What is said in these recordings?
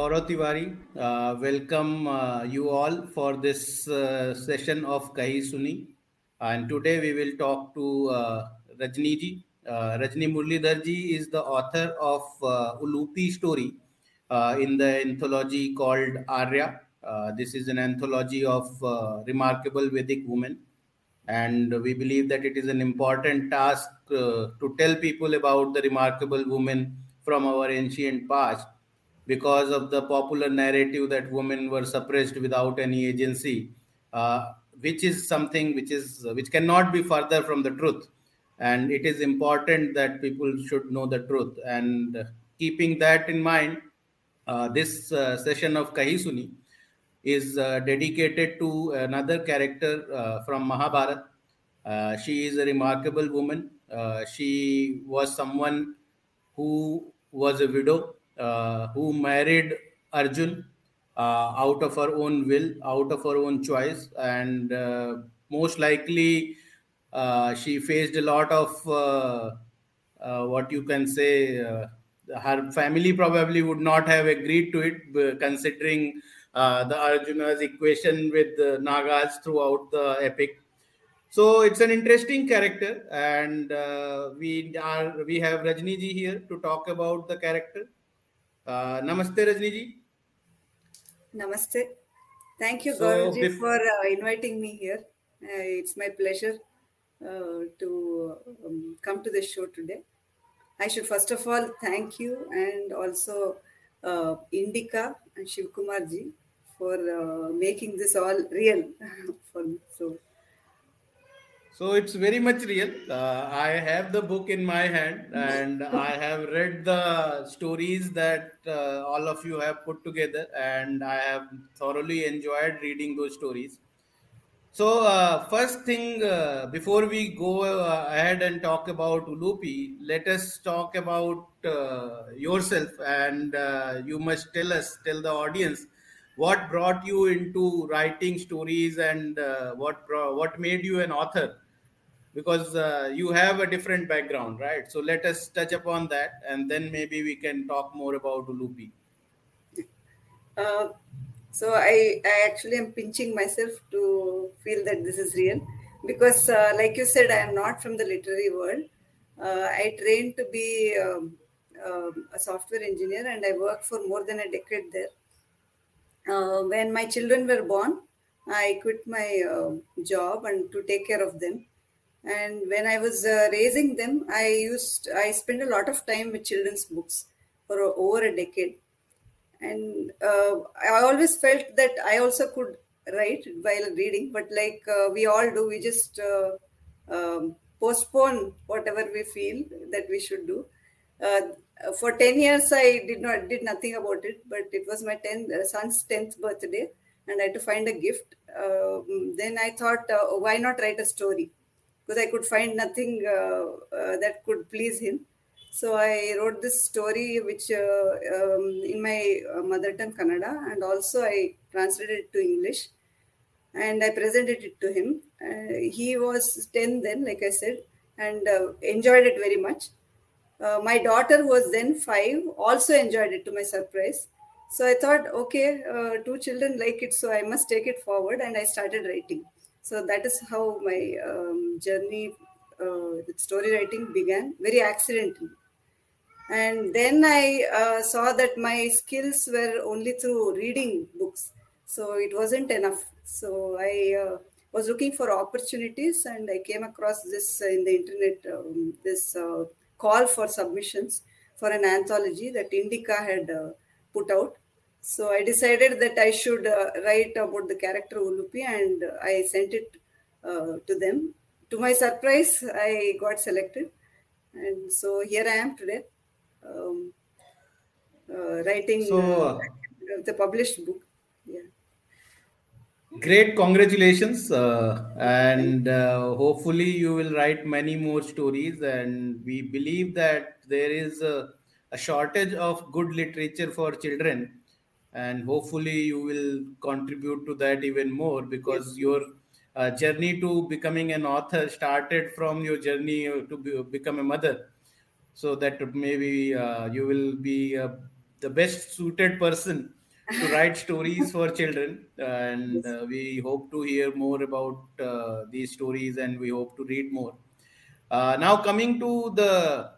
Gaurav Tiwari. Uh, welcome uh, you all for this uh, session of Kahi Suni. And today we will talk to uh, Rajni ji. Uh, Rajani Muralidhar ji is the author of uh, Ulupi story uh, in the anthology called Arya. This is an anthology of remarkable Vedic women. And we believe that it is an important task to tell people about the remarkable women from our ancient past because of the popular narrative that women were suppressed without any agency, uh, which is something which is which cannot be further from the truth. And it is important that people should know the truth. And keeping that in mind, uh, this uh, session of Kahisuni is uh, dedicated to another character uh, from Mahabharata. Uh, she is a remarkable woman. Uh, she was someone who was a widow, uh, who married Arjun uh, out of her own will, out of her own choice, and uh, most likely uh, she faced a lot of uh, uh, what you can say. Uh, her family probably would not have agreed to it, considering uh, the Arjuna's equation with the Nagas throughout the epic. So it's an interesting character, and uh, we are we have Rajni ji here to talk about the character. Uh, namaste, Rajni ji. Namaste. Thank you, So, Gaurav for uh, inviting me here. Uh, it's my pleasure uh, to um, come to this show today. I should first of all thank you and also uh, Indica and Shiv Kumar ji for uh, making this all real for me. So, So it's very much real. Uh, I have the book in my hand, and I have read the stories that uh, all of you have put together, and I have thoroughly enjoyed reading those stories. So, uh, first thing, uh, before we go uh, ahead and talk about Ulupi, let us talk about uh, yourself, and uh, you must tell us, tell the audience, what brought you into writing stories, and uh, what what made you an author, because uh, you have a different background, right? So, let us touch upon that, and then maybe we can talk more about Ulupi. uh, so I, I actually am pinching myself to feel that this is real because, uh, like you said, I am not from the literary world. Uh, I trained to be um, um, a software engineer and I worked for more than a decade there. Uh, when my children were born, I quit my uh, job and to take care of them. And when I was uh, raising them, I used I spent a lot of time with children's books for o- over a decade. And uh, i always felt that i also could write while reading but like uh, we all do we just uh, um, postpone whatever we feel that we should do. Uh, for 10 years i did not did nothing about it but it was my 10 uh, son's 10th birthday and i had to find a gift. Um, then i thought uh, why not write a story because i could find nothing uh, uh, that could please him so I wrote this story, which uh, um, in my mother tongue Kannada, and also I translated it to English, and I presented it to him. He was ten then, like I said, and enjoyed it very much. Uh, my daughter, who was then five, also enjoyed it to my surprise. So I thought, okay, uh, two children like it, so I must take it forward, and I started writing. So that is how my um, journey uh, with story writing began, very accidentally. And then i uh, saw that my skills were only through reading books. So it wasn't enough. So i uh, was looking for opportunities and i came across this in the internet um, this uh, call for submissions for an anthology that indica had uh, put out so i decided that i should uh, write about the character ulupi and i sent it uh, to them to my surprise i got selected and so here i am today um, uh, writing So, uh, uh, the published book. Yeah. Great, congratulations. Uh, and uh, hopefully, you will write many more stories. And we believe that there is a, a shortage of good literature for children. And hopefully, you will contribute to that even more because your uh, journey to becoming an author started from your journey uh, to be, become a mother. So that maybe uh, you will be a the best suited person to write stories for children. And uh, we hope to hear more about uh, these stories and we hope to read more. Uh, now, coming to the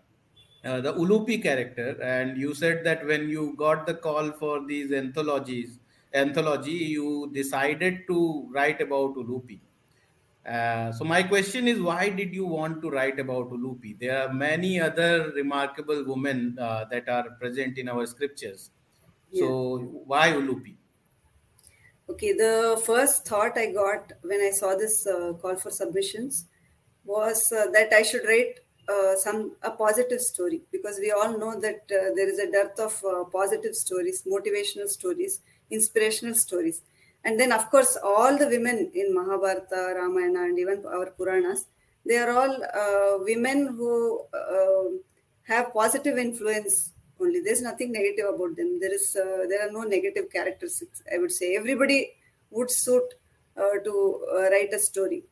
uh, the Ulupi character, and you said that when you got the call for these anthologies, anthology, you decided to write about Ulupi. Uh, so my question is, why did you want to write about Ulupi? There are many other remarkable women uh, that are present in our scriptures. Yeah. So why Ulupi? Okay, the first thought I got when I saw this uh, call for submissions was uh, that I should write uh, some a positive story because we all know that uh, there is a dearth of uh, positive stories, motivational stories, inspirational stories, and then of course all the women in Mahabharata, Ramayana, and even our Puranas, they are all uh, women who uh, have positive influence. Only there's nothing negative about them. There is there are no negative characters. I would say everybody would suit to write a story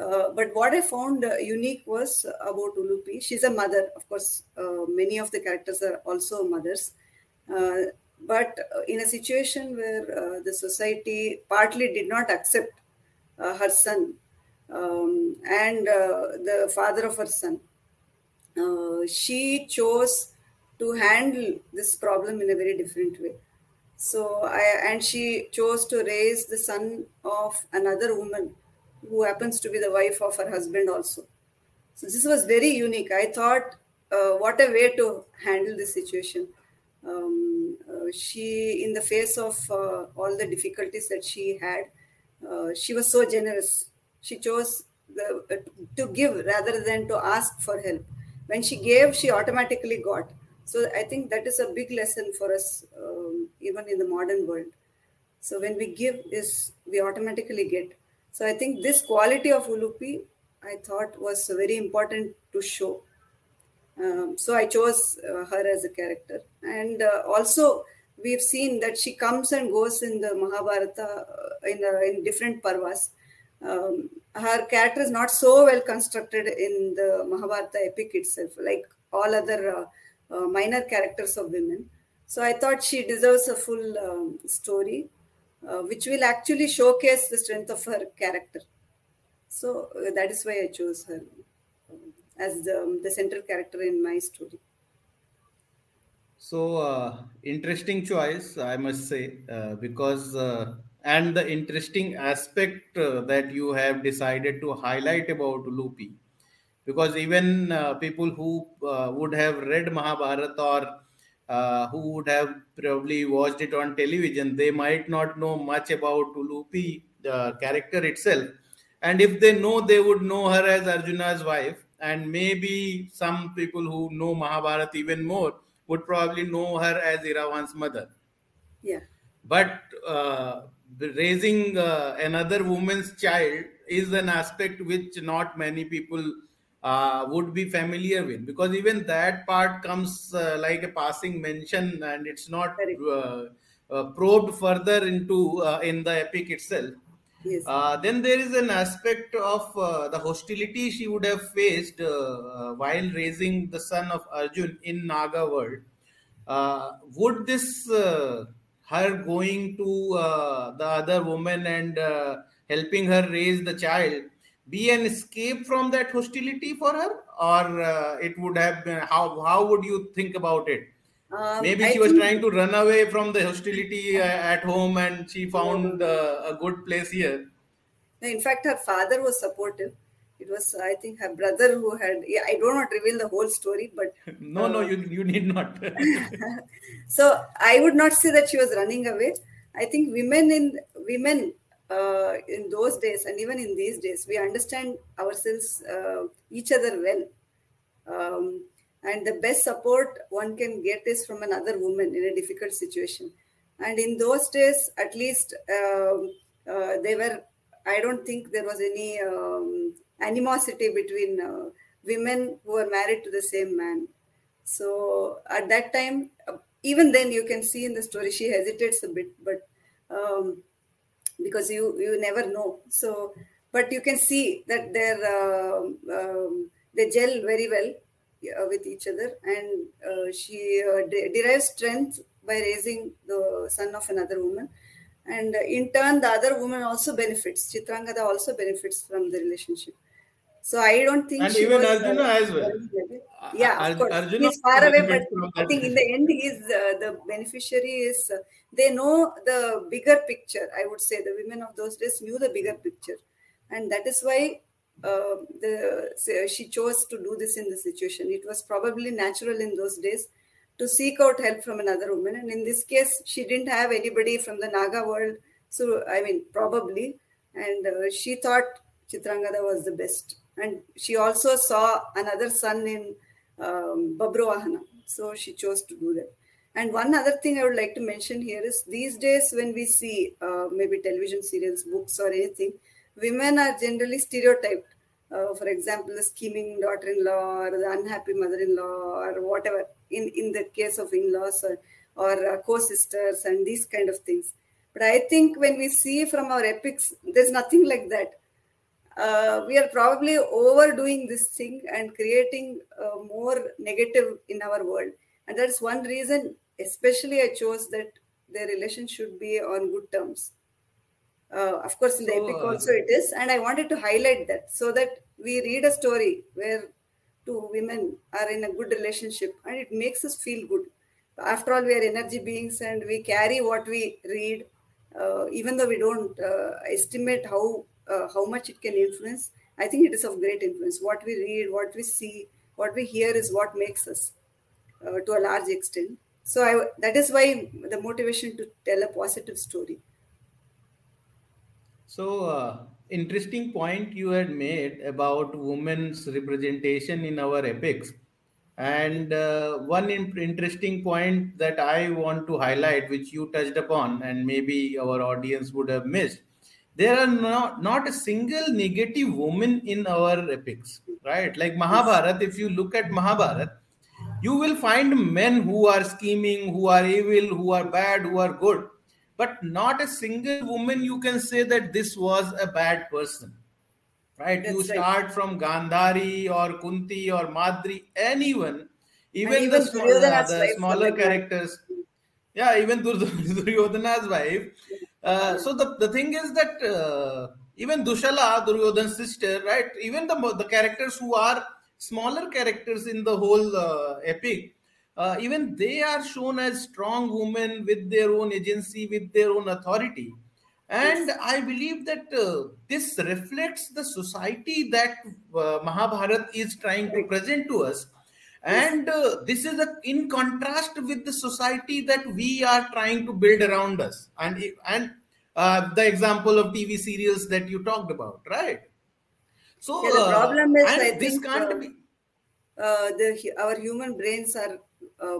uh, but what I found uh, unique was about Ulupi. She's a mother. Of course, uh, many of the characters are also mothers. Uh, but in a situation where uh, the society partly did not accept her son um, and the father of her son, she chose to handle this problem in a very different way. So, I, and she chose to raise the son of another woman who happens to be the wife of her husband also. So this was very unique. I thought, uh, what a way to handle this situation. Um, uh, she, in the face of uh, all the difficulties that she had, uh, she was so generous. She chose the, uh, to give rather than to ask for help. When she gave, she automatically got. So I think that is a big lesson for us, um, even in the modern world. So when we give, is we automatically get so I think this quality of Ulupi, I thought was very important to show. Um, so I chose uh, her as a character. And uh, also, we've seen that she comes and goes in the Mahabharata uh, in, uh, in different parvas. Um, her character is not so well constructed in the Mahabharata epic itself, like all other uh, uh, minor characters of women. So I thought she deserves a full um, story uh, which will actually showcase the strength of her character. So uh, that is why I chose her uh, as the, the central character in my story. So uh, interesting choice, I must say, uh, because uh, and the interesting aspect that you have decided to highlight about Ulupi, because even people who would have read Mahabharata or uh, who would have probably watched it on television, they might not know much about Ulupi, the character itself. And if they know, they would know her as Arjuna's wife. And maybe some people who know Mahabharata even more would probably know her as Iravan's mother. Yeah. But uh, raising uh, another woman's child is an aspect which not many people uh, would be familiar with. Because even that part comes uh, like a passing mention and it's not uh, uh probed further into uh, in the epic itself. Yes. Uh, then there is an aspect of the hostility she would have faced while raising the son of arjun in naga world. Would this her going to the other woman and helping her raise the child be an escape from that hostility for her? Or uh, it would have been how how would you think about it? Um, maybe she I was trying to run away from the hostility uh, at home and she found uh, a good place here. In fact her father was supportive. It was i think her brother who had yeah, i do not reveal the whole story but no no uh, you, you need not. So i would not say that she was running away. I think women in women uh, in those days and even in these days, we understand ourselves, uh, each other well. Um, and the best support one can get is from another woman in a difficult situation. And in those days, at least, um, uh, they were, I don't think there was any um, animosity between uh, women who were married to the same man. So at that time, uh, even then, you can see in the story, she hesitates a bit, but um, because you you never know. So, but you can see that they're uh, um, they gel very well uh, with each other, and uh, she uh, de- derives strength by raising the son of another woman. And in turn, the other woman also benefits. Chitrangada also benefits from the relationship. So I don't think. And even was, Arjuna uh, as well. Yeah, Ar- of course. Arjuna he's far away, but I think in the end, he's uh, the beneficiary. Is uh, they know the bigger picture? I would say the women of those days knew the bigger picture, and that is why uh, the she chose to do this in the situation. It was probably natural in those days to seek out help from another woman, and in this case, she didn't have anybody from the Naga world. So I mean, probably, and uh, she thought Chitrangada was the best and she also saw another son in um, Babruwahana. So she chose to do that. And one other thing I would like to mention here is these days when we see uh, maybe television serials, books, or anything, women are generally stereotyped. Uh, for example, the scheming daughter-in-law or the unhappy mother-in-law or whatever. In in the case of in-laws or, or uh, co-sisters and these kind of things. But I think when we see from our epics, there's nothing like that uh, we are probably overdoing this thing and creating uh, more negative in our world. And that's one reason, especially, I chose that the relation should be on good terms. Uh, of course, in the so, epic uh, also it is, and I wanted to highlight that so that we read a story where two women are in a good relationship and it makes us feel good. After all, we are energy beings and we carry what we read, uh, even though we don't uh, estimate how uh, how much it can influence, I think it is of great influence. What we read, what we see, what we hear is what makes us uh, to a large extent. So I, that is why the motivation to tell a positive story. So uh, interesting point you had made about women's representation in our epics. And uh, one interesting point that I want to highlight, which you touched upon, and maybe our audience would have missed, there are not, not a single negative woman in our epics, right? Like Mahabharat, if you look at Mahabharat, you will find men who are scheming, who are evil, who are bad, who are good, but not a single woman you can say that this was a bad person, right? That's you start right. from Gandhari or Kunti or Madri, anyone, even, even the, small, uh, the smaller characters. Yeah, even Duryodhana's wife uh, so the, the thing is that uh, even Dushala, Duryodhan's sister, right? Even the the characters who are smaller characters in the whole uh, epic, uh, even they are shown as strong women with their own agency, with their own authority. And yes. I believe that uh, this reflects the society that Mahabharat is trying to present to us and uh, this is a, in contrast with the society that we are trying to build around us. And and uh, the example of tv serials that you talked about right? So yeah, the uh, problem is I this think, can't uh, be uh, the our human brains are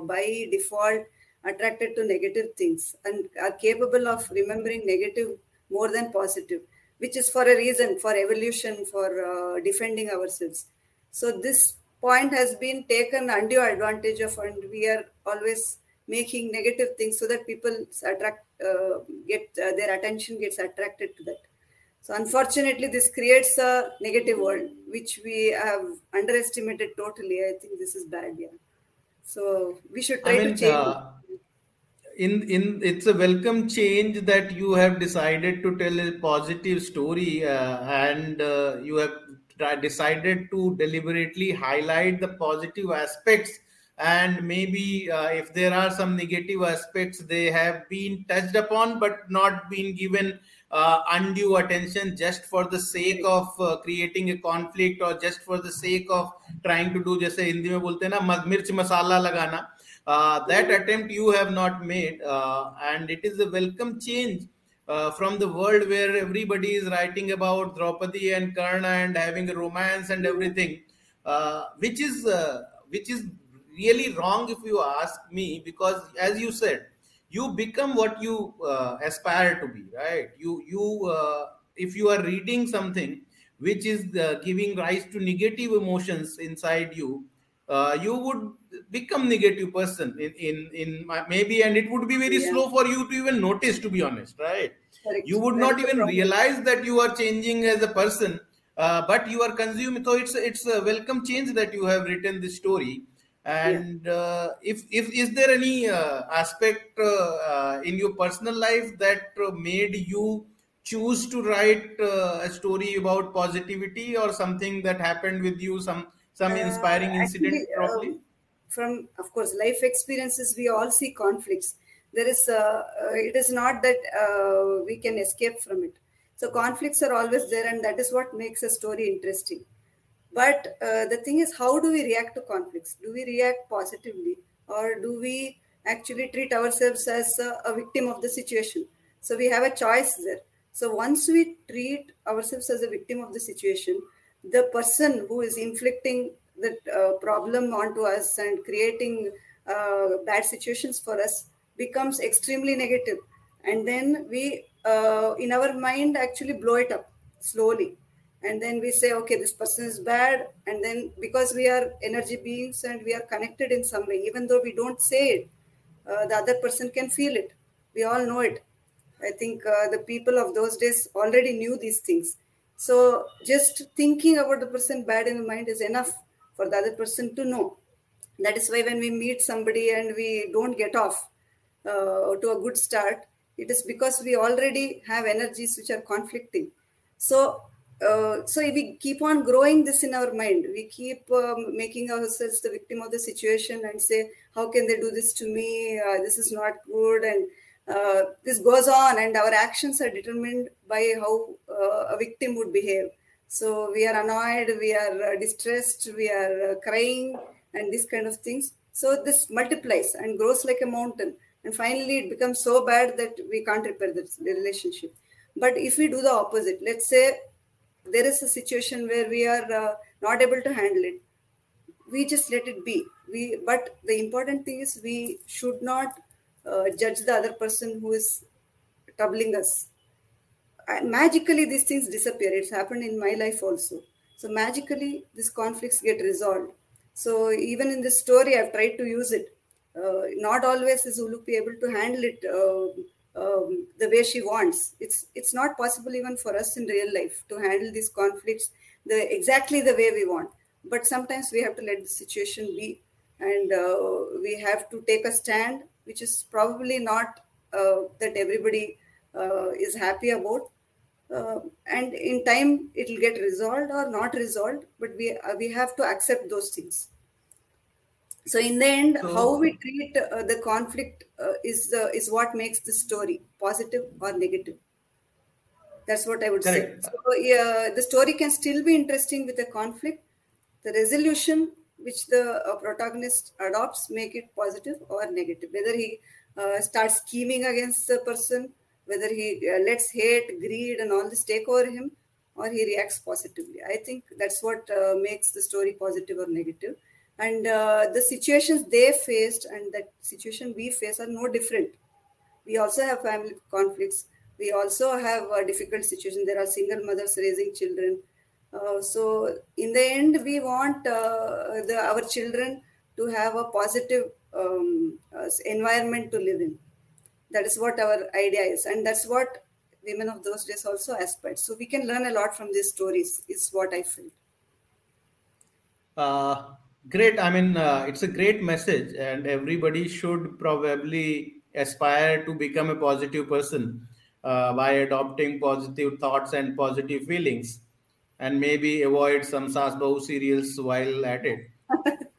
by default attracted to negative things and are capable of remembering negative more than positive which is for a reason for evolution for defending ourselves. So this point has been taken undue advantage of and we are always making negative things so that people attract uh, get uh, their attention gets attracted to that. So unfortunately this creates a negative world which we have underestimated totally. I think this is bad yeah. So we should try I mean, to change. uh, in in it's a welcome change that you have decided to tell a positive story uh, and uh, you have Decided to deliberately highlight the positive aspects. And maybe uh, if there are some negative aspects they have been touched upon but not been given uh, undue attention just for the sake of uh, creating a conflict or just for the sake of trying to do jaise hindi mein bolte na mirch masala lagana. Uh, that attempt you have not made uh, and it is a welcome change uh, from the world where everybody is writing about Draupadi and Karna and having a romance and everything, uh, which is uh, which is really wrong if you ask me, because as you said, you become what you uh, aspire to be, right? You you uh, if you are reading something which is uh, giving rise to negative emotions inside you, you would become negative person in in, in maybe and it would be very yeah. slow for you to even notice to be honest right. You would not even realize that you are changing as a person uh, but you are consuming so it's it's a welcome change that you have written this story. And uh, if if is there any uh, aspect uh, uh in your personal life that uh, made you choose to write uh, a story about positivity or something that happened with you some some inspiring incident actually, probably? um, from of course life experiences we all see conflicts there is it is not that we can escape from it so conflicts are always there and that is what makes a story interesting but uh, the thing is, how do we react to conflicts? Do we react positively or do we actually treat ourselves as a, a victim of the situation? So we have a choice there. So once we treat ourselves as a victim of the situation, the person who is inflicting the uh, problem onto us and creating uh, bad situations for us becomes extremely negative. And then we uh, in our mind actually blow it up slowly. And then we say okay this person is bad. And then because we are energy beings and we are connected in some way even though we don't say it uh, the other person can feel it. We all know it. I think uh, the people of those days already knew these things. So just thinking about the person bad in the mind is enough for the other person to know. That is why when we meet somebody and we don't get off uh, to a good start it is because we already have energies which are conflicting. So uh, so if we keep on growing this in our mind we keep um, making ourselves the victim of the situation and say how can they do this to me? Uh, this is not good. And uh, this goes on and our actions are determined by how uh, a victim would behave. So we are annoyed we are uh, distressed we are crying and these kind of things. So this multiplies and grows like a mountain and finally it becomes so bad that we can't repair the relationship. But if we do the opposite let's say there is a situation where we are uh, not able to handle it we just let it be. We but the important thing is we should not uh, judge the other person who is troubling us. And magically these things disappear. It's happened in my life also. So magically these conflicts get resolved. So even in this story i've tried to use it not always is ulupi able to handle it uh, um, the way she wants. It's it's not possible even for us in real life to handle these conflicts the exactly the way we want. But sometimes we have to let the situation be, and uh, we have to take a stand, which is probably not uh, that everybody uh, is happy about. Uh, and in time, it will get resolved or not resolved. But we uh, we have to accept those things so in the end so, how we treat uh, the conflict uh, is uh, is what makes the story positive or negative. That's what i would correct. say so yeah, the story can still be interesting with a conflict. The resolution which the uh, protagonist adopts make it positive or negative. Whether he uh, starts scheming against the person whether he uh, lets hate greed and all this take over him or he reacts positively. I think that's what makes the story positive or negative and uh, the situations they faced and that situation we face are no different. We also have family conflicts. We also have a difficult situation. There are single mothers raising children. Uh, so in the end we want uh, the, our children to have a positive um, environment to live in. That is what our idea is. And that's what women of those days also aspired. So we can learn a lot from these stories is what i feel. Uh, Great. I mean, uh, it's a great message, and everybody should probably aspire to become a positive person uh, by adopting positive thoughts and positive feelings, and maybe avoid some Saas Bahu serials while at it.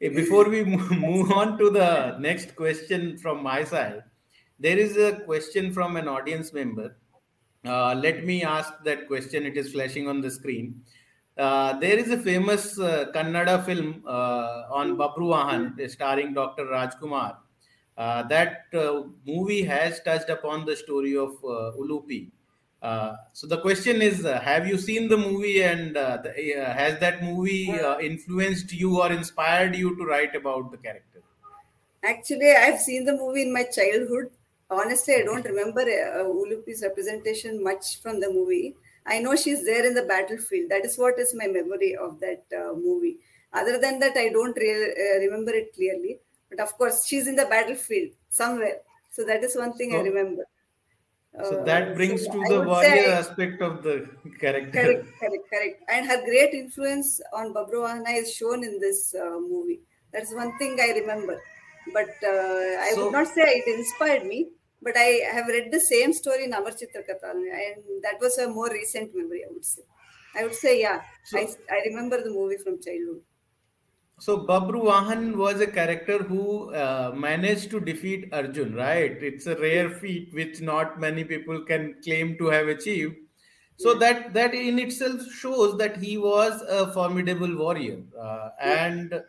Before we move on to the next question from my side, there is a question from an audience member. Uh, let me ask that question. It is flashing on the screen. Uh, there is a famous uh, Kannada film uh, on Babru Vahan starring Dr. Rajkumar. Uh, that uh, movie has touched upon the story of Ulupi. so the question is, have you seen the movie and the, has that movie influenced you or inspired you to write about the character? Actually, I've seen the movie in my childhood. Honestly, I don't remember Ulupi's representation much from the movie I know she's there in the battlefield. That is what is my memory of that uh, movie. Other than that, I don't really uh, remember it clearly. But of course, she's in the battlefield somewhere. So that is one thing so, I remember. So uh, that brings so to the warrior aspect of the character. Correct, correct, correct. And her great influence on Babru Vahana is shown in this uh, movie. That's one thing I remember. But uh, I so, would not say it inspired me, but I have read the same story in Amar Chitra Katha, and that was a more recent memory, I would say. I would say, yeah, so, I, I remember the movie from childhood. So Babru Vahan was a character who uh, managed to defeat Arjun, right? It's a rare feat which not many people can claim to have achieved. So yeah. that that in itself shows that he was a formidable warrior, uh, yeah. and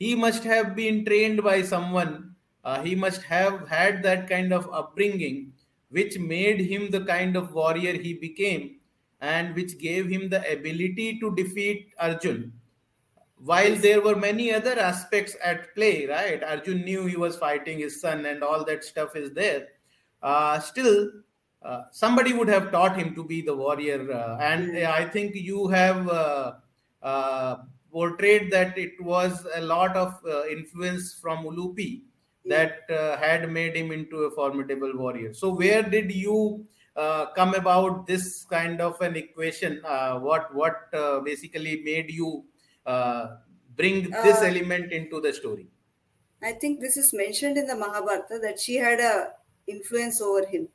he must have been trained by someone. Uh, he must have had that kind of upbringing, which made him the kind of warrior he became, and which gave him the ability to defeat Arjun. While there were many other aspects at play right? Arjun knew he was fighting his son and all that stuff is there. Uh, still uh, somebody would have taught him to be the warrior uh, and i think you have uh, uh, portrayed that it was a lot of uh, influence from ulupi that had made him into a formidable warrior. So where did you come about this kind of an equation? What what basically made you uh, bring this uh, element into the story? I think this is mentioned in the mahabharata that she had a influence over him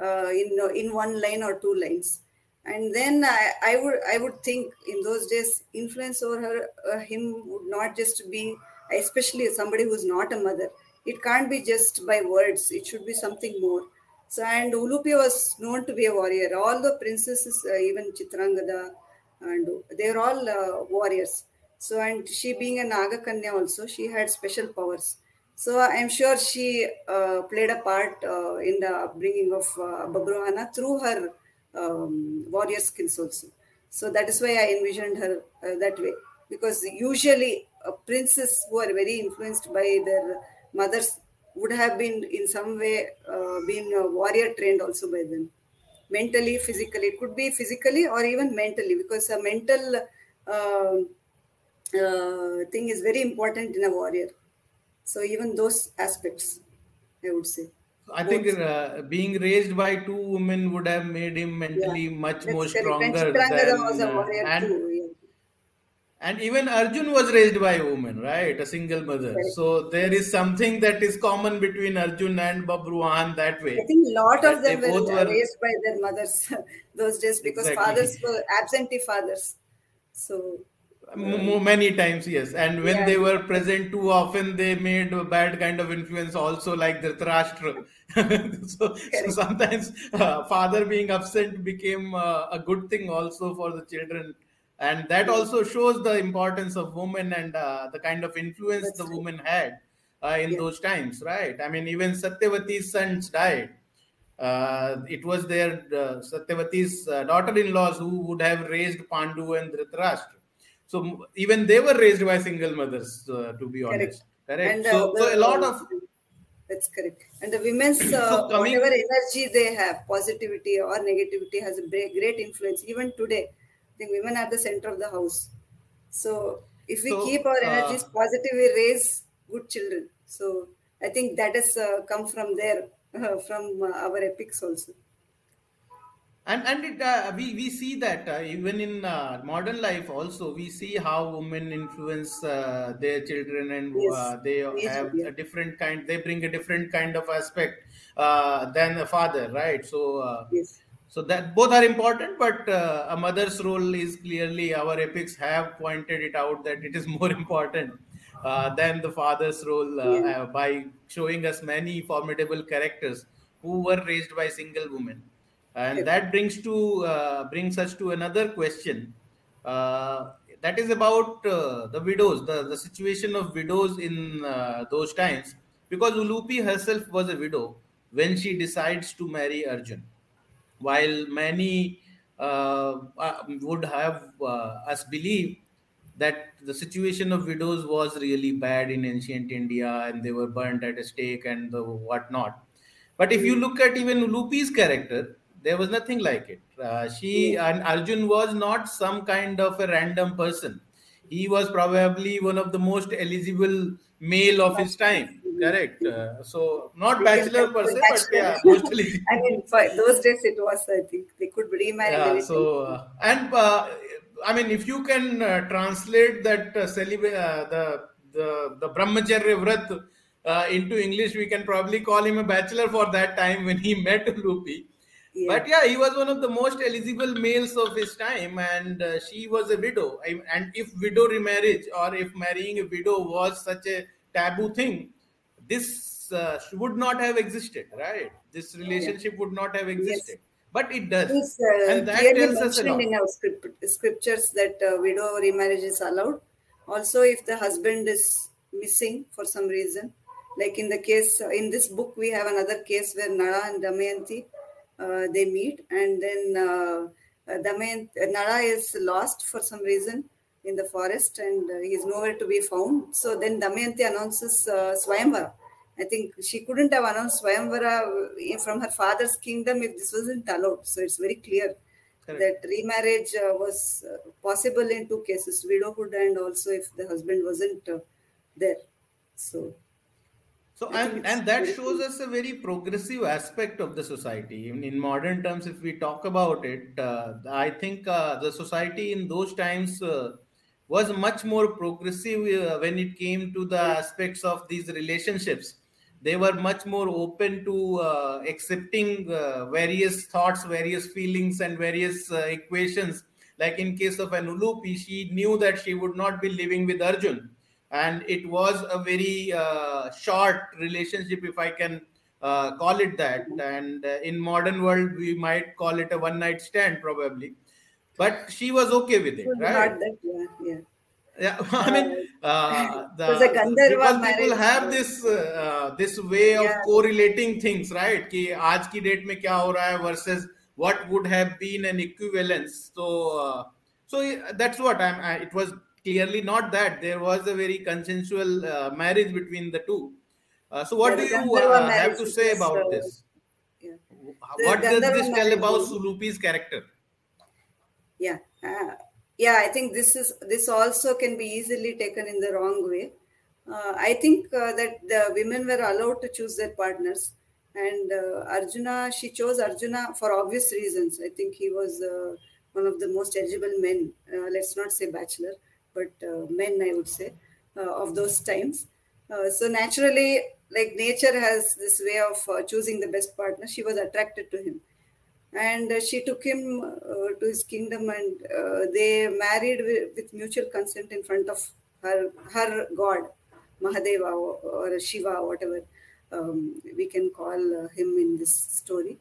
uh, in in one line or two lines. And then I, I would i would think in those days influence over her uh, him would not just be especially somebody who's not a mother it can't be just by words it should be something more so and ulupi was known to be a warrior all the princesses uh, even chitrangada and they're all uh, warriors so, and she being a Naga Kanya also, she had special powers. So, I'm sure she uh, played a part uh, in the upbringing of uh, Babruhana through her um, warrior skills also. So, that is why I envisioned her uh, that way. Because usually, uh, princes who are very influenced by their mothers would have been in some way uh, been warrior trained also by them mentally physically it could be physically or even mentally because a mental uh, uh, thing is very important in a warrior. So even those aspects, I would say. I think uh, being raised by two women would have made him mentally yeah, much more stronger. Than, was a uh, and. And even Arjun was raised by a woman, right? A single mother. Correct. So there is something that is common between Arjun and Babruhan that way. I think a lot of them were, were, raised by their mothers those days because exactly. fathers were absentee fathers. So many times yes and when yeah. they were present too often they made a bad kind of influence also like Dhritarashtra so, so sometimes uh, father being absent became uh, a good thing also for the children and that also shows the importance of women and uh, the kind of influence That's the right. woman had uh, in yeah. those times right i mean even satyavati's sons died uh, it was their uh, satyavati's daughter-in-laws who would have raised pandu and dhritarashtra so even they were raised by single mothers, uh, to be honest. Correct. And, uh, so, the, so, a lot of that's correct. And the women's uh, whatever energy they have, positivity or negativity, has a great influence. Even today, Women are the center of the house. So if we so, keep our energies uh, positive, we raise good children. So I think that has uh, come from there, uh, from our epics also and and it, uh, we we see that uh, even in uh, modern life also we see how women influence uh, their children and uh, yes. they yes, have a different kind they bring a different kind of aspect uh, than a father right so yes. So that both are important but a mother's role is clearly our epics have pointed it out that it is more important than the father's role yeah. by showing us many formidable characters who were raised by single women. And that brings to uh, brings us to another question uh, that is about uh, the widows the, the situation of widows in uh, those times. Because ulupi herself was a widow when she decides to marry arjun while many uh, uh, would have us believe that the situation of widows was really bad in ancient india and they were burnt at a stake and the whatnot but if you look at even ulupi's character there was nothing like it. Uh, she and Arjun was not some kind of a random person. He was probably one of the most eligible male of his time. Correct. Uh, so not bachelor per se, but yeah, mostly. I mean, for those days it was. I think they could remarry. Yeah. So uh, and uh, I mean, if you can uh, translate that uh, celib- uh, the the the Brahmacharya Vrat uh, into English, we can probably call him a bachelor for that time when he met Ulupi. Yeah. But yeah, he was one of the most eligible males of his time, and uh, she was a widow. I, and if widow remarriage or if marrying a widow was such a taboo thing, this uh, would not have existed, right? This relationship yeah. would not have existed. Yes. But it does, it's, uh, and that tells us a lot. in our script, scriptures that uh, widow remarriage is allowed. Also, if the husband is missing for some reason, like in the case in this book, we have another case where Nala and Damayanti they meet, and then uh, uh Damayanti, Nala is lost for some reason in the forest, and uh, he is nowhere to be found. So then Damayanti announces uh, Swayamvara. I think she couldn't have announced Swayamvara from her father's kingdom if this wasn't allowed. So it's very clear Correct. that remarriage uh, was uh, possible in two cases widowhood and also if the husband wasn't uh, there so so and, and that shows us a very progressive aspect of the society. In, in modern terms, if we talk about it, uh, I think uh, the society in those times uh, was much more progressive uh, when it came to the aspects of these relationships. They were much more open to uh, accepting uh, various thoughts, various feelings, and various equations. Like in case of an Ulupi, she knew that she would not be living with Arjun and it was a very uh, short relationship if i can uh, call it that. And uh, in modern world we might call it a one night stand probably. But she was okay with it right? that, yeah, yeah. yeah i mean uh, the, because people have this uh, uh, this way of yeah. correlating things right? Ki aaj ki date mein kya ho raha hai versus what would have been an equivalence. So so that's what i'm I, it was clearly not that. There was a very consensual uh, marriage between the two. Uh, so what yeah, do you uh, have to say about uh, this? yeah. what does this tell about Ulupi's character? Yeah uh, yeah i think this is this also can be easily taken in the wrong way. Uh, i think that the women were allowed to choose their partners and arjuna she chose arjuna for obvious reasons. I think he was one of the most eligible men. Let's not say bachelor but uh, men, I would say, uh, of those times. Uh, so naturally, like nature has this way of choosing the best partner. She was attracted to him, and she took him to his kingdom, and they married with, with mutual consent in front of her her god, Mahadeva or, Shiva, whatever um, we can call him in this story.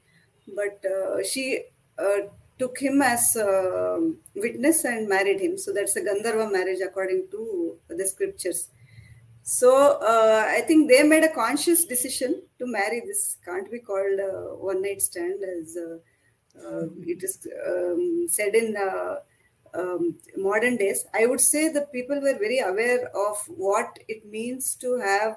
But uh, she uh, took him as a witness and married him. So that's a Gandharva marriage according to the scriptures. So uh, I think they made a conscious decision to marry. This can't be called a one night stand, as uh, uh, it is um, said in uh, um, modern days. I would say the people were very aware of what it means to have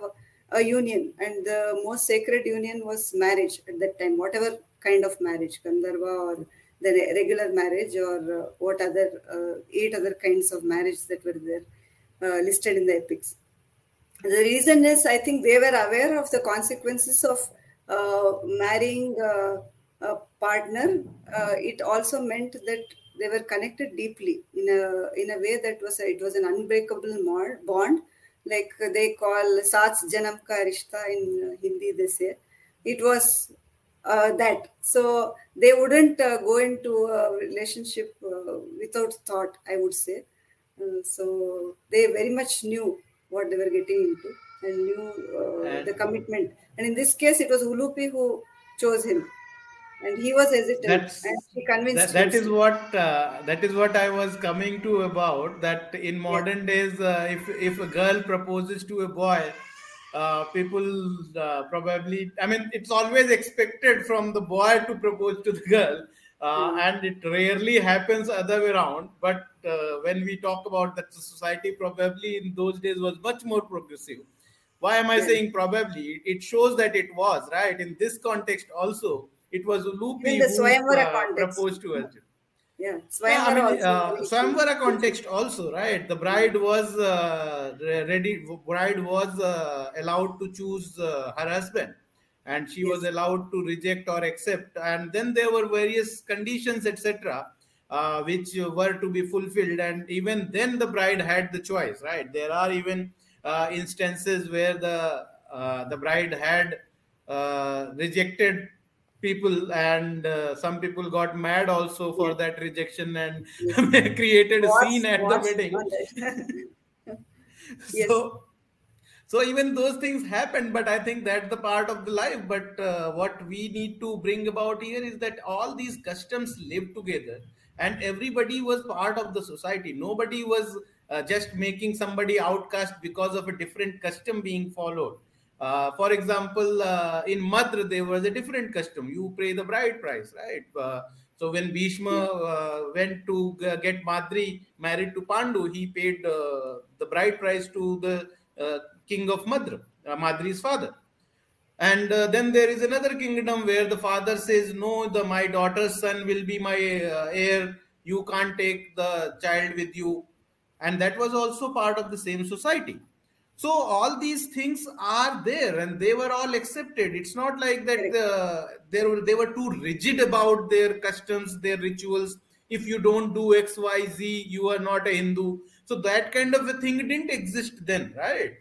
a union, and the most sacred union was marriage at that time, whatever kind of marriage, Gandharva or the regular marriage or uh, what other uh, eight other kinds of marriage that were there uh, listed in the epics. The reason is I think they were aware of the consequences of marrying a partner. it also meant that they were connected deeply in a in a way that was it was an unbreakable bond like they call saats janam ka rishta in hindi they say it was uh, that. So they wouldn't uh, go into a relationship uh, without thought, I would say. Uh, so they very much knew what they were getting into and knew uh, and the commitment. And in this case, it was Ulupi who chose him. And he was hesitant, and he convinced. That, that is what uh, that is what I was coming to about. That in modern yeah. days, if if a girl proposes to a boy, uh, people uh, probably i mean it's always expected from the boy to propose to the girl uh, mm. and it rarely happens other way around but uh, when we talk about that society probably in those days was much more progressive. Why am i yeah. saying probably? It shows that it was right? In this context also it was Ulupi who uh, proposed to Arjun yeah swayamvara, I mean, uh, swayamvara context also right? The bride was uh, ready bride was uh, allowed to choose uh, her husband. And she yes. was allowed to reject or accept. And then there were various conditions etc uh, which were to be fulfilled. And even then the bride had the choice right? There are even uh, instances where the uh, the bride had uh, rejected people and uh, some people got mad also for that rejection and created a scene at the wedding. Yes. so so even those things happen but i think that's the part of the life. But uh, what we need to bring about here is that all these customs live together and everybody was part of the society. Nobody was uh, just making somebody outcast because of a different custom being followed uh, for example uh, in madra there was a different custom you pay the bride price right uh, so when Bhishma uh, went to g- get Madri married to Pandu, he paid uh, the bride price to the uh, king of Madra, Madri's father. And uh, then there is another kingdom where the father says, "No, the my daughter's son will be my heir. You can't take the child with you." And that was also part of the same society. So all these things are there, and they were all accepted. It's not like that uh, they were they were too rigid about their customs, their rituals. If you don't do X, Y, Z, you are not a Hindu. So that kind of a thing didn't exist then, right?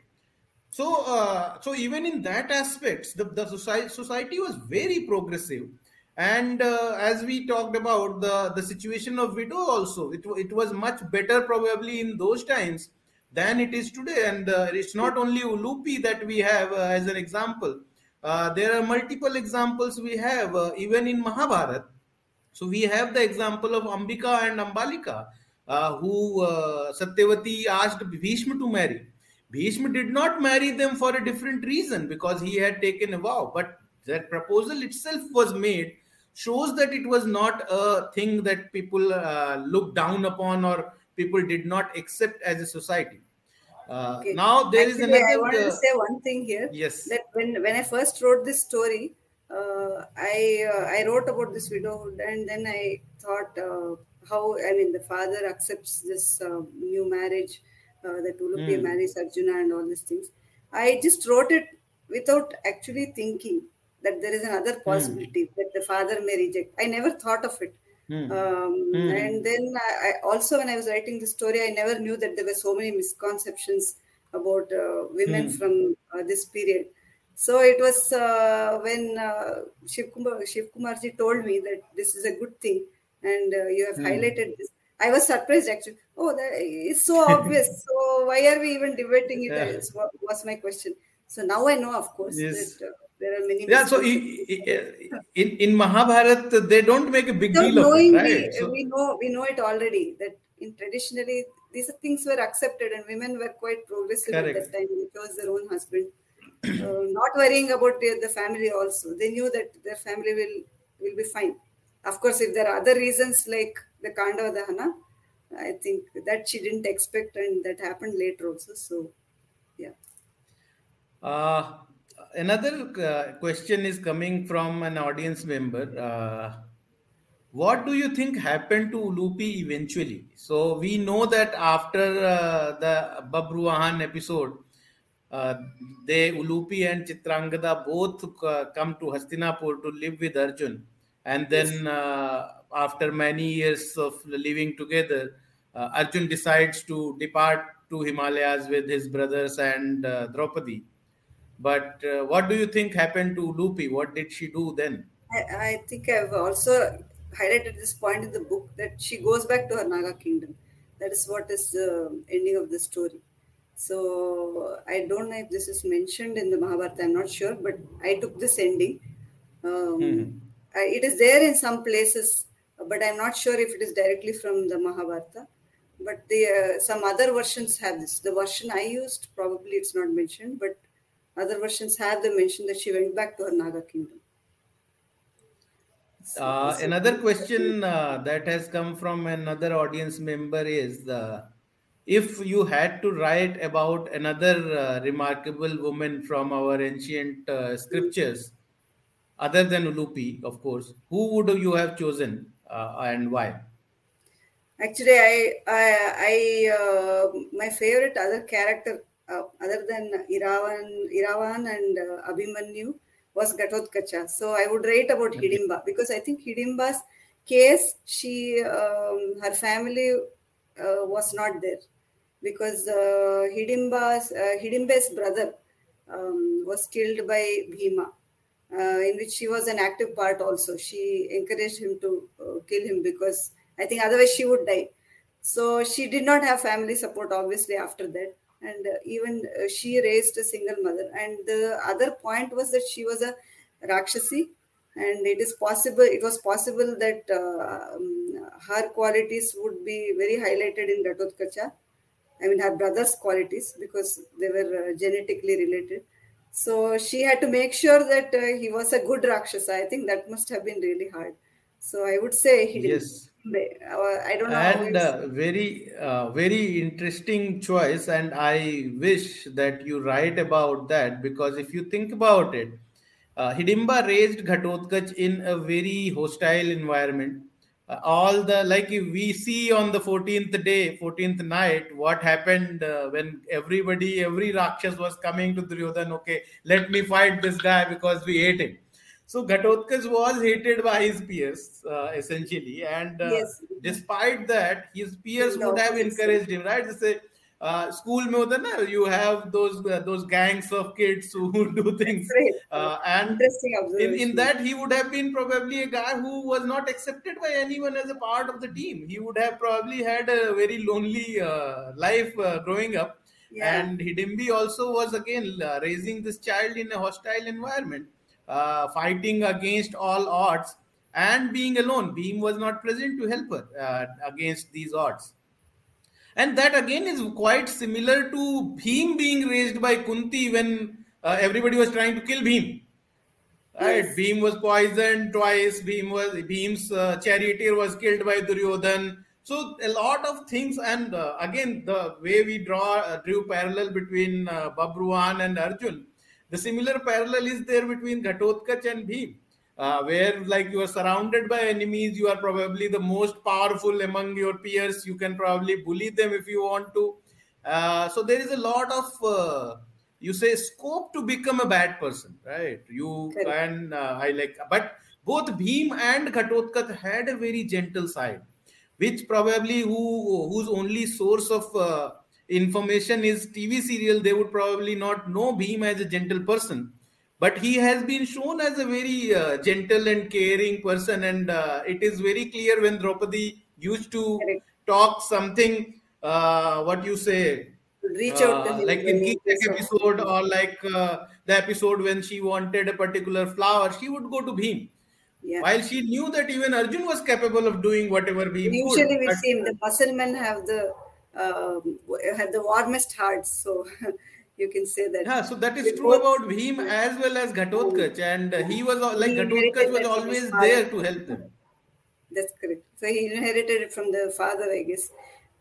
So, uh, so even in that aspects, the, the society, society was very progressive. And uh, as we talked about the, the situation of widow also, it, it was much better probably in those times than it is today. And uh, it's not only Ulupi that we have uh, as an example. Uh, there are multiple examples we have uh, even in Mahabharata. So we have the example of Ambika and Ambalika, uh, who uh, Satyavati asked Bhishma to marry. Bhishma did not marry them for a different reason because he had taken a vow. But that proposal itself was made shows that it was not a thing that people looked down upon or people did not accept as a society. Uh, Okay. now there is Actually, I another. wanted to uh, say one thing here. yes. That when when I first wrote this story, uh, I uh, I wrote about this widowhood, and then I thought uh, how I mean the father accepts this uh, new marriage, uh, that Ulupi Hmm. marries Arjuna and all these things. I just wrote it without actually thinking that there is another possibility that the father may reject. I never thought of it. Hmm. Um, Hmm. And then I, I also, when I was writing the story, I never knew that there were so many misconceptions about uh, women Hmm. from uh, this period. So it was uh, when uh, Shiv, Kumar, Shiv Kumarji told me that this is a good thing and uh, you have Hmm. highlighted this. I was surprised actually. Oh, that is so obvious. so why are we even debating it? Yeah. Was my question. So now I know, of course, Yes. that uh, there are many. Yeah, so misconceptions. i- i- in in Mahabharata they don't make a big without deal of knowing it, right? we, So, we know we know it already that in traditionally these things were accepted and women were quite progressive at that time they chose their own husband uh, not worrying about the, the family also they knew that their family will will be fine of course if there are other reasons like the kanda or the hana i think that she didn't expect and that happened later also so yeah uh, another uh, question is coming from an audience member. Uh, what do you think happened to Ulupi eventually? So we know that after uh, the Babruvahan episode, uh, they Ulupi and Chitrangada both uh, come to Hastinapur to live with Arjun, and then uh, after many years of living together, uh, Arjun decides to depart to Himalayas with his brothers and Draupadi. But uh, what do you think happened to Ulupi? What did she do then? I, I think I've also highlighted this point in the book that she goes back to her Naga kingdom. That is what is the ending of the story. So I don't know if this is mentioned in the Mahabharata. I'm not sure, but I took this ending. Um, Mhm. I, it is there in some places, but I'm not sure if it is directly from the Mahabharata. But the uh, some other versions have this. The version I used probably it's not mentioned, but other versions have the mention that she went back to her Naga kingdom. So Uh, another question uh, that has come from another audience member is uh, if you had to write about another uh, remarkable woman from our ancient uh, scriptures, other than Ulupi, of course, who would you have chosen uh, and why? Actually, I, I, I uh, my favorite other character uh, other than Iravan, Iravan and uh, Abhimanyu was Gatotkacha. So I would write about Hidimba because I think Hidimba's case, she, um, her family uh, was not there. because uh, Hidimba's, uh, Hidimba's brother um, was killed by Bhima, uh, in which she was an active part also. She encouraged him to uh, kill him because I think otherwise she would die. So she did not have family support, obviously, after that. And uh, even uh, she raised a single mother. And the other point was that she was a Rakshasi, and it is possible it was possible that uh, um, her qualities would be very highlighted in Ghatotkacha. I mean, her brother's qualities because they were uh, genetically related. So she had to make sure that uh, he was a good Rakshasa. I think that must have been really hard. So I would say he. Yes. I don't know. and uh, very uh, very interesting choice and i wish that you write about that because if you think about it uh, hidimba raised ghatotkach in a very hostile environment uh, all the like we see on the 14th day 14th night what happened uh, when everybody every rakshas was coming to duryodhan okay let me fight this guy because we ate him so Ghatotkach was hated by his peers, uh, essentially. And uh, despite that, his peers would have encouraged him, right? They say, uh, school mein hota you have those those gangs of kids who do things. Uh, and In, that he would have been probably a guy who was not accepted by anyone as a part of the team. He would have probably had a very lonely life growing up. And hidimbi also was again raising this child in a hostile environment uh, raising this child in a hostile environment, fighting against all odds and being alone. Bhim was not present to help her uh, against these odds. And that again is quite similar to Bhim being raised by Kunti when uh, everybody was trying to kill Bhim. Right, Yes. Bhim was poisoned twice. Bhim was Bhim's uh, charioteer was killed by Duryodhan. So a lot of things, and uh, again the way we draw uh, drew parallel between uh, Babruan and Arjun, the similar parallel is there between Ghatotkacha and Bhim, uh, where like you are surrounded by enemies, you are probably the most powerful among your peers. You can probably bully them if you want to. Uh, so there is a lot of uh, you say scope to become a bad person, right? You Correct. and uh, I like, but both Bhim and Ghatotkacha had a very gentle side, which probably who whose only source of uh, information is TV serial. They would probably not know Bhim as a gentle person, but he has been shown as a very uh, gentle and caring person, and uh, it is very clear when Draupadi used to Correct. talk something. Uh, what you say? Reach out to Uh, him. like in he Geek was so- episode or like uh, the episode when she wanted a particular flower, she would go to Bhim. Yeah. While she knew that even Arjun was capable of doing whatever Bhim Usually could. we see the muscle men have the um, have the warmest hearts, so you can say that. yeah, so that is true about Bhim as well as Ghatotkacha, and he was like Ghatotkacha inherited was that from his always there to help them. That's correct. So he inherited it from the father, I guess.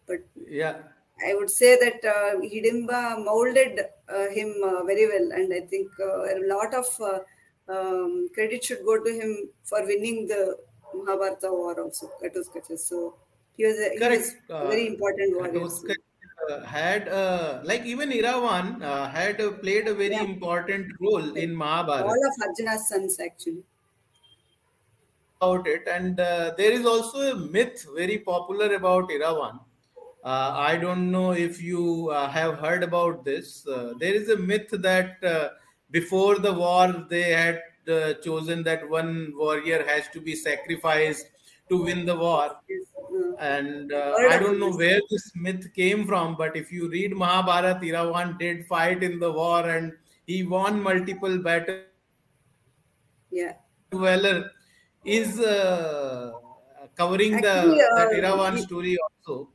But Yeah, I would say that uh, Hidimba molded uh, him uh, very well, and I think uh, a lot of uh, um, credit should go to him for winning the Mahabharata war also, Ghatotkacha. So he was a, he was a very important warrior. Uh, had uh, like even Iravan uh, had uh, played a very Yeah. important role in Mahabharata. All of Arjuna's sons, actually. about it and uh, there is also a myth very popular about iravan uh, i don't know if you uh, have heard about this uh, there is a myth that uh, before the war they had uh, chosen that one warrior has to be sacrificed to win the war Uh, and uh, i don't know where this myth came from but if you read Mahabharata, iravan did fight in the war and he won multiple battles yeah. Valor is uh, covering Actually, the uh, Iravan he- story also.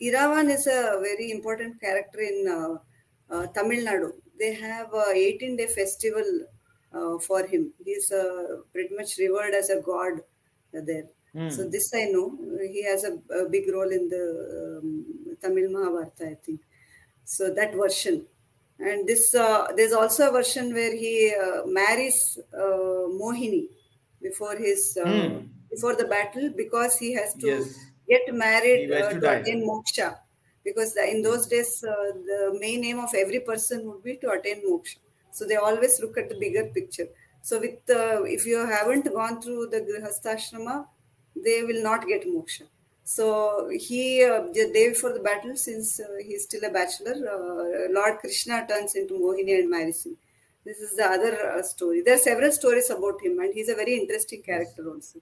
Iravan is a very important character in uh, uh, Tamil Nadu. They have a 18 day festival uh, for him. He's uh, pretty much revered as a god there. Hmm. So, this I know. He has a, a big role in the um, Tamil Mahabharata, I think. So, that version. And this, uh, there's also a version where he uh, marries uh, Mohini before his uh, Hmm. before the battle because he has to Yes. get married uh, to attain moksha because in those days uh, the main aim of every person would be to attain moksha so they always look at the bigger picture so with uh, if you haven't gone through the grihastha ashrama they will not get moksha So he, uh, the day before the battle, since uh, he's still a bachelor, uh, Lord Krishna turns into Mohini and marries him. This is the other uh, story. There are several stories about him, and he's a very interesting character also.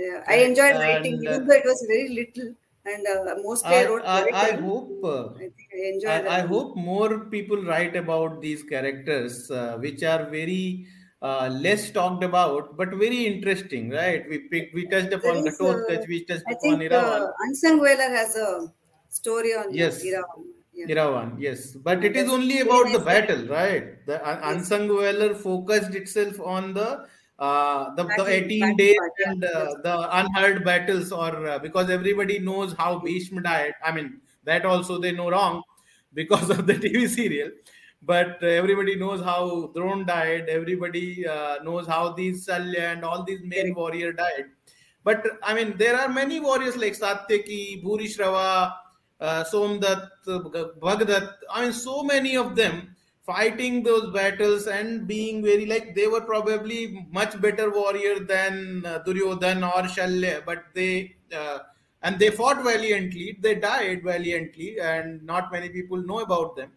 Uh, I enjoyed writing, And, even uh, though it was very little, and uh, mostly I, I, wrote I, I hope I think I enjoyed I, I hope more people write about these characters, uh, which are very uh, less talked about, but very interesting, right? We picked, we touched upon uh, we touched I upon think uh, Unsung Valor has a story on uh, Yes, Iravan. Yeah. Iravan, yes, but Uh, it is only about the battle, right? The un- Yes. unsung valor focused itself on the uh, the, the 18 battle days yeah. and uh, Yes. the unheard battles, or uh, because everybody knows how Bhishma died. I mean, that also they know wrong because of the TV serial. But everybody knows how Dron died. Everybody uh, knows how these Salya and all these main warrior died. But I mean, there are many warriors like Satyaki, Bhurishrava, uh, Somdat, Bhagdat. I mean, so many of them fighting those battles and being very like they were probably much better warrior than uh, Duryodhan or Shalya, but they uh, and they fought valiantly. They died valiantly, and not many people know about them.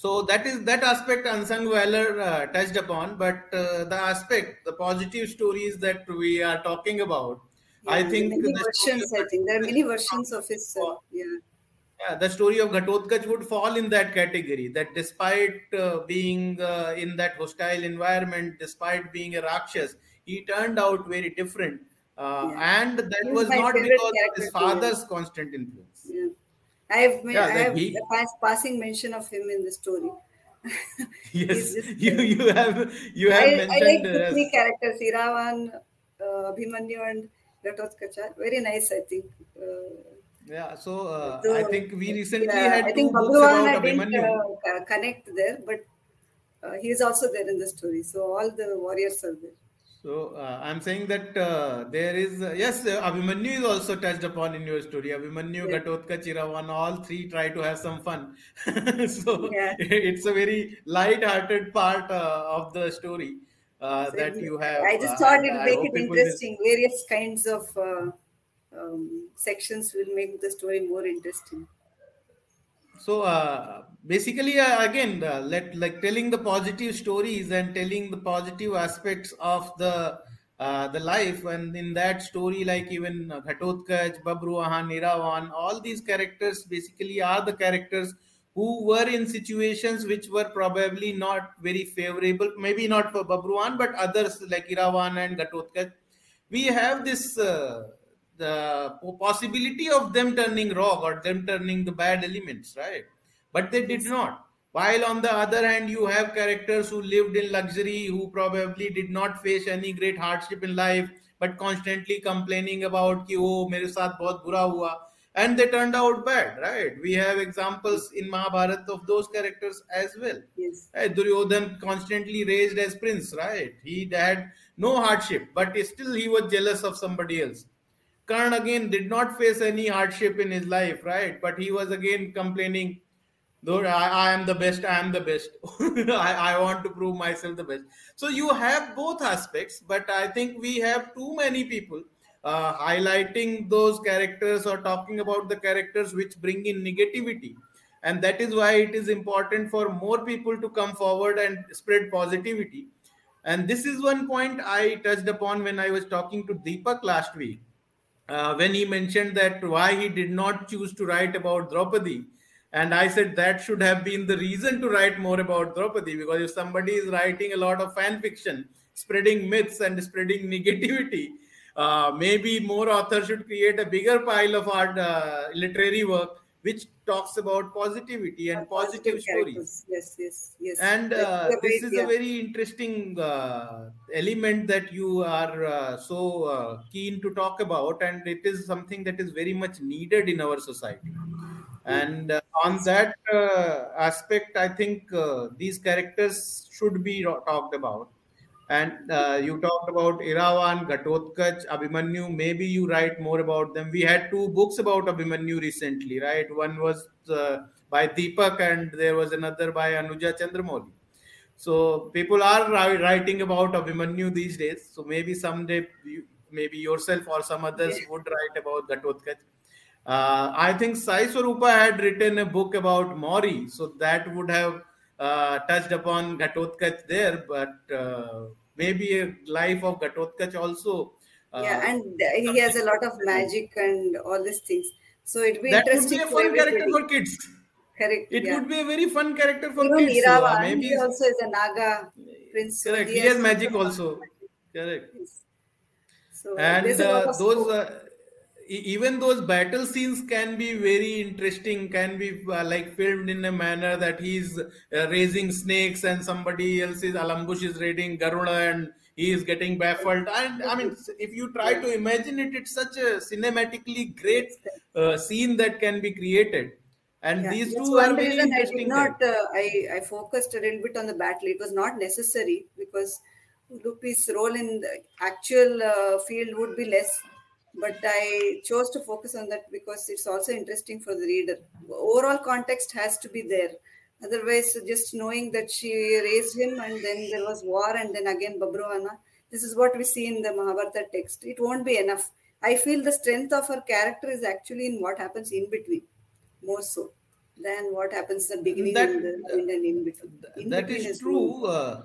So that is that aspect unsung valor uh, touched upon, but uh, the aspect, the positive stories that we are talking about, I think many versions. I think there are many versions of his. Uh, yeah, yeah, the story of Ghatotkach would fall in that category. That despite uh, being uh, in that hostile environment, despite being a Rakshas, he turned out very different. Uh, yeah. and that was was not because of his too. Yeah. father's constant influence. I have ma- Yeah, I have he a pass, passing mention of him in the story. Yes, just. you you have you have I I like mentioned the three characters: Iravan, uh, Abhimanyu, and Ghatotkacha. Very nice, I think. Uh, yeah. So uh, I think we recently yeah, I had think two books about I didn't uh, connect there, but uh, he is also there in the story. So all the warriors are there. So uh, I'm saying that uh, there is uh, yes, uh, Abhimanyu is also touched upon in your story. Abhimanyu, Yeah, Ghatotkacha, Chiravan, all three try to have some fun. so it's a very light-hearted part uh, of the story uh, So that you have, I just thought and it will make it will. interesting. Various kinds of uh, um, sections will make the story more interesting. So uh, basically, uh, again, uh, let like telling the positive stories and telling the positive aspects of the uh, the life, and in that story, like even uh, Ghatotkach, Babruvahan, Niravan, all these characters basically are the characters who were in situations which were probably not very favorable. Maybe not for Babruan, but others like Iravan and Ghatotkach. We have this the possibility of them turning rock or them turning the bad elements, right? But they did not. While on the other hand, you have characters who lived in luxury, who probably did not face any great hardship in life, but constantly complaining about ki oh mere saath bahut bura hua and they turned out bad right we have examples in mahabharat of those characters as well yes right? duryodhan constantly raised as prince right he had no hardship but still he was jealous of somebody else Karn again did not face any hardship in his life, right? But he was again complaining, though I, I am the best, I am the best. I, I want to prove myself the best. So you have both aspects, but I think we have too many people uh, highlighting those characters or talking about the characters which bring in negativity. And that is why it is important for more people to come forward and spread positivity. And this is one point I touched upon when I was talking to Deepak last week uh, when he mentioned that why he did not choose to write about Draupadi. And I said that should have been the reason to write more about Draupadi because if somebody is writing a lot of fan fiction, spreading myths and spreading negativity, uh, maybe more authors should create a bigger pile of art, uh, literary work which talks about positivity and positive, Positive stories. Yes, yes, yes. and uh, this is yeah. a very interesting uh, element that you are uh, so uh, keen to talk about and it is something that is very much needed in our society and uh, on that uh, aspect i think uh, these characters should be talked about and uh, you talked about Irawan, Ghatotkach, Abhimanyu. Maybe you write more about them. We had two books about Abhimanyu recently, right? One was uh, by Deepak, and there was another by Anuja Chandramouli. So people are writing about Abhimanyu these days. So maybe someday, you, maybe yourself or some others yeah. would write about Ghatotkach. Uh, I think Sai Swaroopa had written a book about Maori, so that would have uh, touched upon Ghatotkach there, but uh, maybe a life of Ghatotkach also. Uh, yeah, and he has a lot of magic and all these things. So it'd be that interesting. That would be a fun character for kids. Correct. It yeah. would be a very fun character for Even kids. So, maybe he also is a Naga prince. Correct. He, he has, magic also. Correct. So and uh, those uh, even those battle scenes can be very interesting can be uh, like filmed in a manner that he's uh, raising snakes and somebody else is alambush is raiding garuda and he is getting baffled. And i mean if you try to imagine it it's such a cinematically great uh, scene that can be created. And yeah, these two are very interesting I did not uh, I, I focused a little bit on the battle. It was not necessary because Ulupi's role in the actual uh, field would be less but I chose to focus on that because it's also interesting for the reader. Overall context has to be there. Otherwise, just knowing that she raised him and then there was war and then again Babruana, this is what we see in the Mahabharata text. It won't be enough. I feel the strength of her character is actually in what happens in between, more so than what happens in the beginning that, and, the, and in between. In that between is, is true. Uh,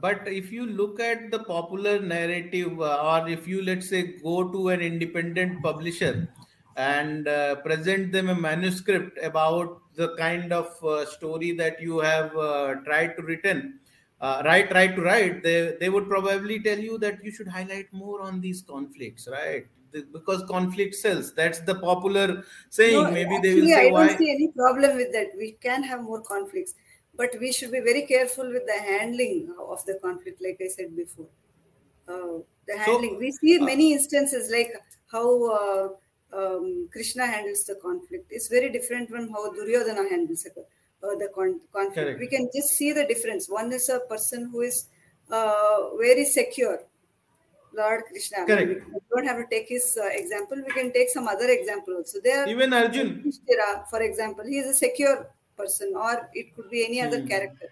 but if you look at the popular narrative uh, or if you let's say go to an independent publisher and uh, present them a manuscript about the kind of uh, story that you have uh, tried to written uh, write try to write they, they would probably tell you that you should highlight more on these conflicts right? Because conflict sells. That's the popular saying. No, maybe actually, they will say i don't see any problem with that. We can have more conflicts but we should be very careful with the handling of the conflict like i said before uh, the handling so, we see uh, many instances like how uh, um, krishna handles the conflict it's very different from how duryodhana handles it, uh, the con- conflict correct. we can just see the difference one is a person who is uh, very secure Lord Krishna. Correct. We don't have to take his uh, example. We can take some other example also. There, even Arjun, for example, he is a secure person, or it could be any other mm. character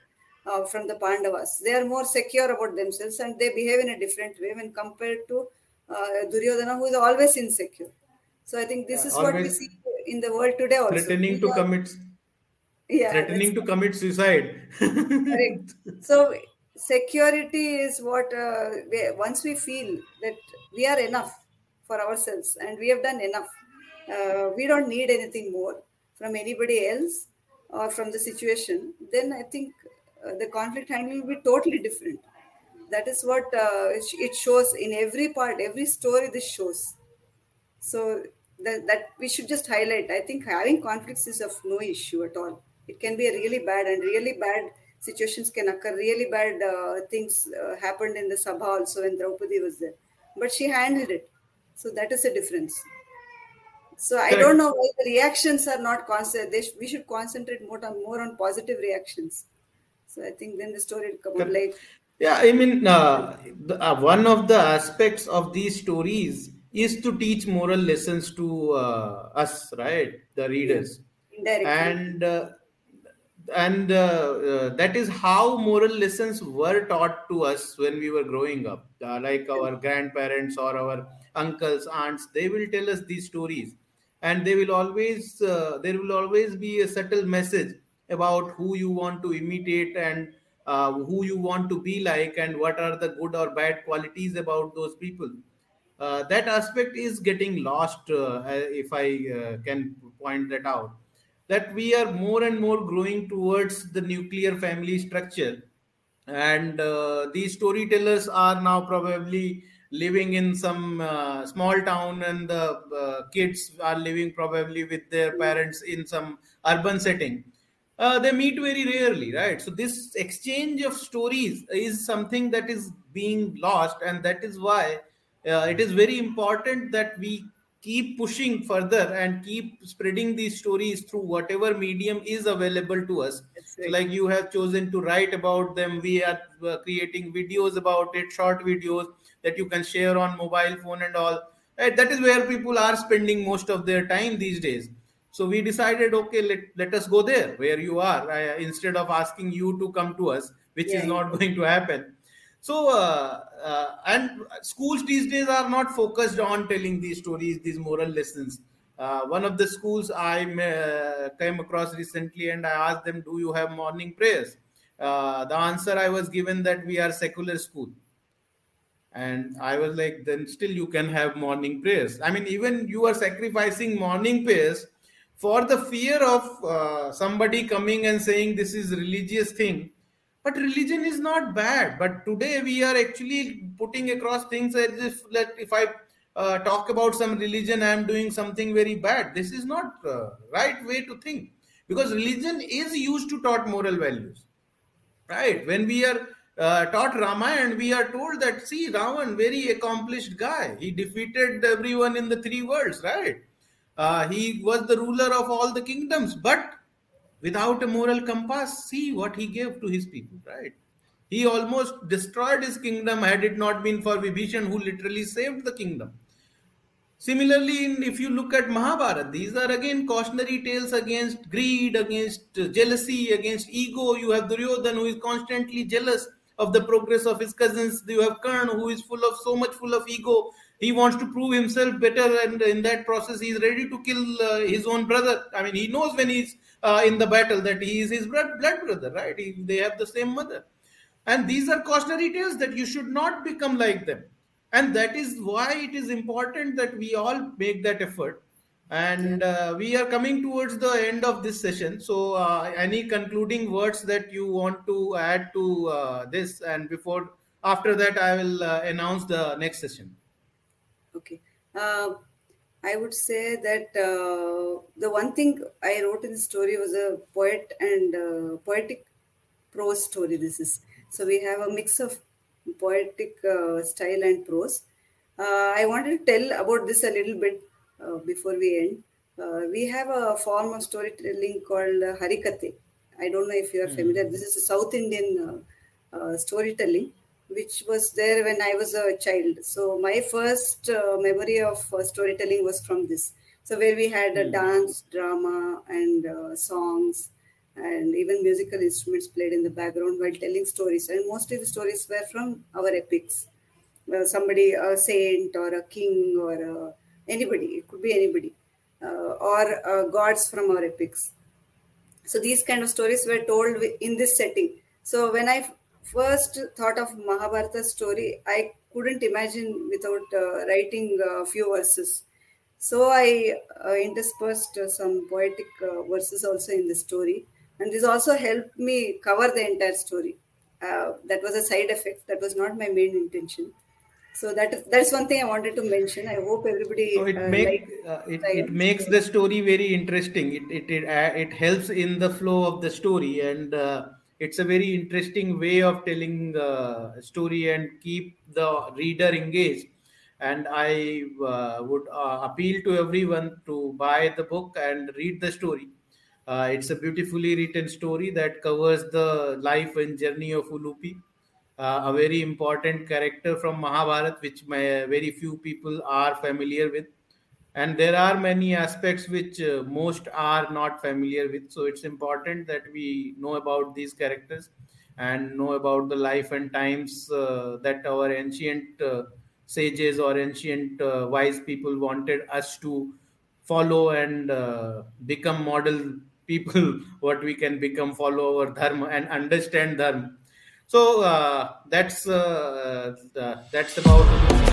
uh, from the Pandavas. They are more secure about themselves and they behave in a different way when compared to uh, Duryodhana, who is always insecure. So I think this is what we see in the world today also. Threatening to commit. Yeah, threatening to commit suicide. correct. So security is what uh, we, once we feel that we are enough for ourselves and we have done enough uh, we don't need anything more from anybody else or from the situation, then I think uh, the conflict handling will be totally different. That is what uh, it shows in every part, every story this shows. So that, that we should just highlight. I think having conflicts is of no issue at all. It can be really bad and really bad situations can occur. Really bad uh, things uh, happened in the Sabha also when Draupadi was there, but she handled it. So that is a difference. So I don't know why the reactions are not constant. Sh- we should concentrate more on more on positive reactions. So I think then the story will come out like. Yeah, I mean, uh, the, uh, one of the aspects of these stories is to teach moral lessons to uh, us, right, the readers, Indirectly. and uh, and uh, uh, that is how moral lessons were taught to us when we were growing up. like our grandparents or our uncles, aunts, they will tell us these stories and they will always uh, there will always be a subtle message about who you want to imitate and uh, who you want to be like and what are the good or bad qualities about those people. Uh, that aspect is getting lost uh, if i uh, can point that out. That we are more and more growing towards the nuclear family structure. And uh, these storytellers are now probably living in some uh, small town and the uh, kids are living probably with their parents in some urban setting. Uh, they meet very rarely right? So this exchange of stories is something that is being lost and that is why uh, it is very important that we keep pushing further and keep spreading these stories through whatever medium is available to us. So like you have chosen to write about them we are uh, creating videos about it short videos that you can share on mobile phone and all right that is where people are spending most of their time these days so we decided okay let, let us go there where you are uh, instead of asking you to come to us which yeah. is not going to happen So, uh, uh, and schools these days are not focused on telling these stories, these moral lessons. Uh, one of the schools I uh, came across recently, and I asked them, "Do you have morning prayers?" Uh, the answer I was given that we are secular school, and I was like, "Then still you can have morning prayers." I mean, even you are sacrificing morning prayers for the fear of uh, somebody coming and saying this is religious thing. But religion is not bad. But today we are actually putting across things as if that if i uh, talk about some religion i am doing something very bad. This is not uh, right way to think. Because religion is used to taught moral values. Right? When we are uh, taught ramayana we are told that see ravan very accomplished guy he defeated everyone in the three worlds right uh, he was the ruler of all the kingdoms but without a moral compass, see what he gave to his people, right? He almost destroyed his kingdom had it not been for Vibhishan, who literally saved the kingdom. Similarly, in, if you look at Mahabharata, these are again cautionary tales against greed, against jealousy, against ego. You have Duryodhan, who is constantly jealous of the progress of his cousins. You have Karn, who is full of so much full of ego. He wants to prove himself better, and in that process, he is ready to kill uh, his own brother. I mean, he knows when he's uh, in the battle that he is his blood, blood brother, right? He, they have the same mother. And these are cautionary tales that you should not become like them. And that is why it is important that we all make that effort. And uh, we are coming towards the end of this session. So, uh, any concluding words that you want to add to uh, this? And before, after that, I will uh, announce the next session. Okay. Uh, I would say that uh, the one thing I wrote in the story was a poet and uh, poetic prose story. This is so we have a mix of poetic uh, style and prose. Uh, I wanted to tell about this a little bit uh, before we end. Uh, we have a form of storytelling called Harikate. I don't know if you are mm. familiar. This is a South Indian storytelling which was there when I was a child. So my first uh, memory of uh, storytelling was from this. So where we had a mm. dance, drama, and uh, songs, and even musical instruments played in the background while telling stories. And mostly the stories were from our epics. somebody, a saint or a king or uh, anybody. It could be anybody. Uh, or uh, gods from our epics. So these kind of stories were told in this setting. So when I first thought of Mahabharata story, I couldn't imagine without uh, writing a few verses. So I uh, interspersed some poetic uh, verses also in the story, and this also helped me cover the entire story. Uh, that was a side effect. That was not my main intention. So that that's one thing I wanted to mention. I hope everybody. So it uh, make it, it makes the story very interesting. It it it, it helps in the flow of the story and it's a very interesting way of telling the story and keep the reader engaged and i uh, would uh, appeal to everyone to buy the book and read the story uh, it's a beautifully written story that covers the life and journey of ulupi uh, a very important character from mahabharat which my, very few people are familiar with. And there are many aspects which uh, most are not familiar with. So it's important that we know about these characters and know about the life and times uh, that our ancient uh, sages or ancient uh, wise people wanted us to follow and uh, become model people what we can become follow our dharma and understand dharma so uh, that's that's about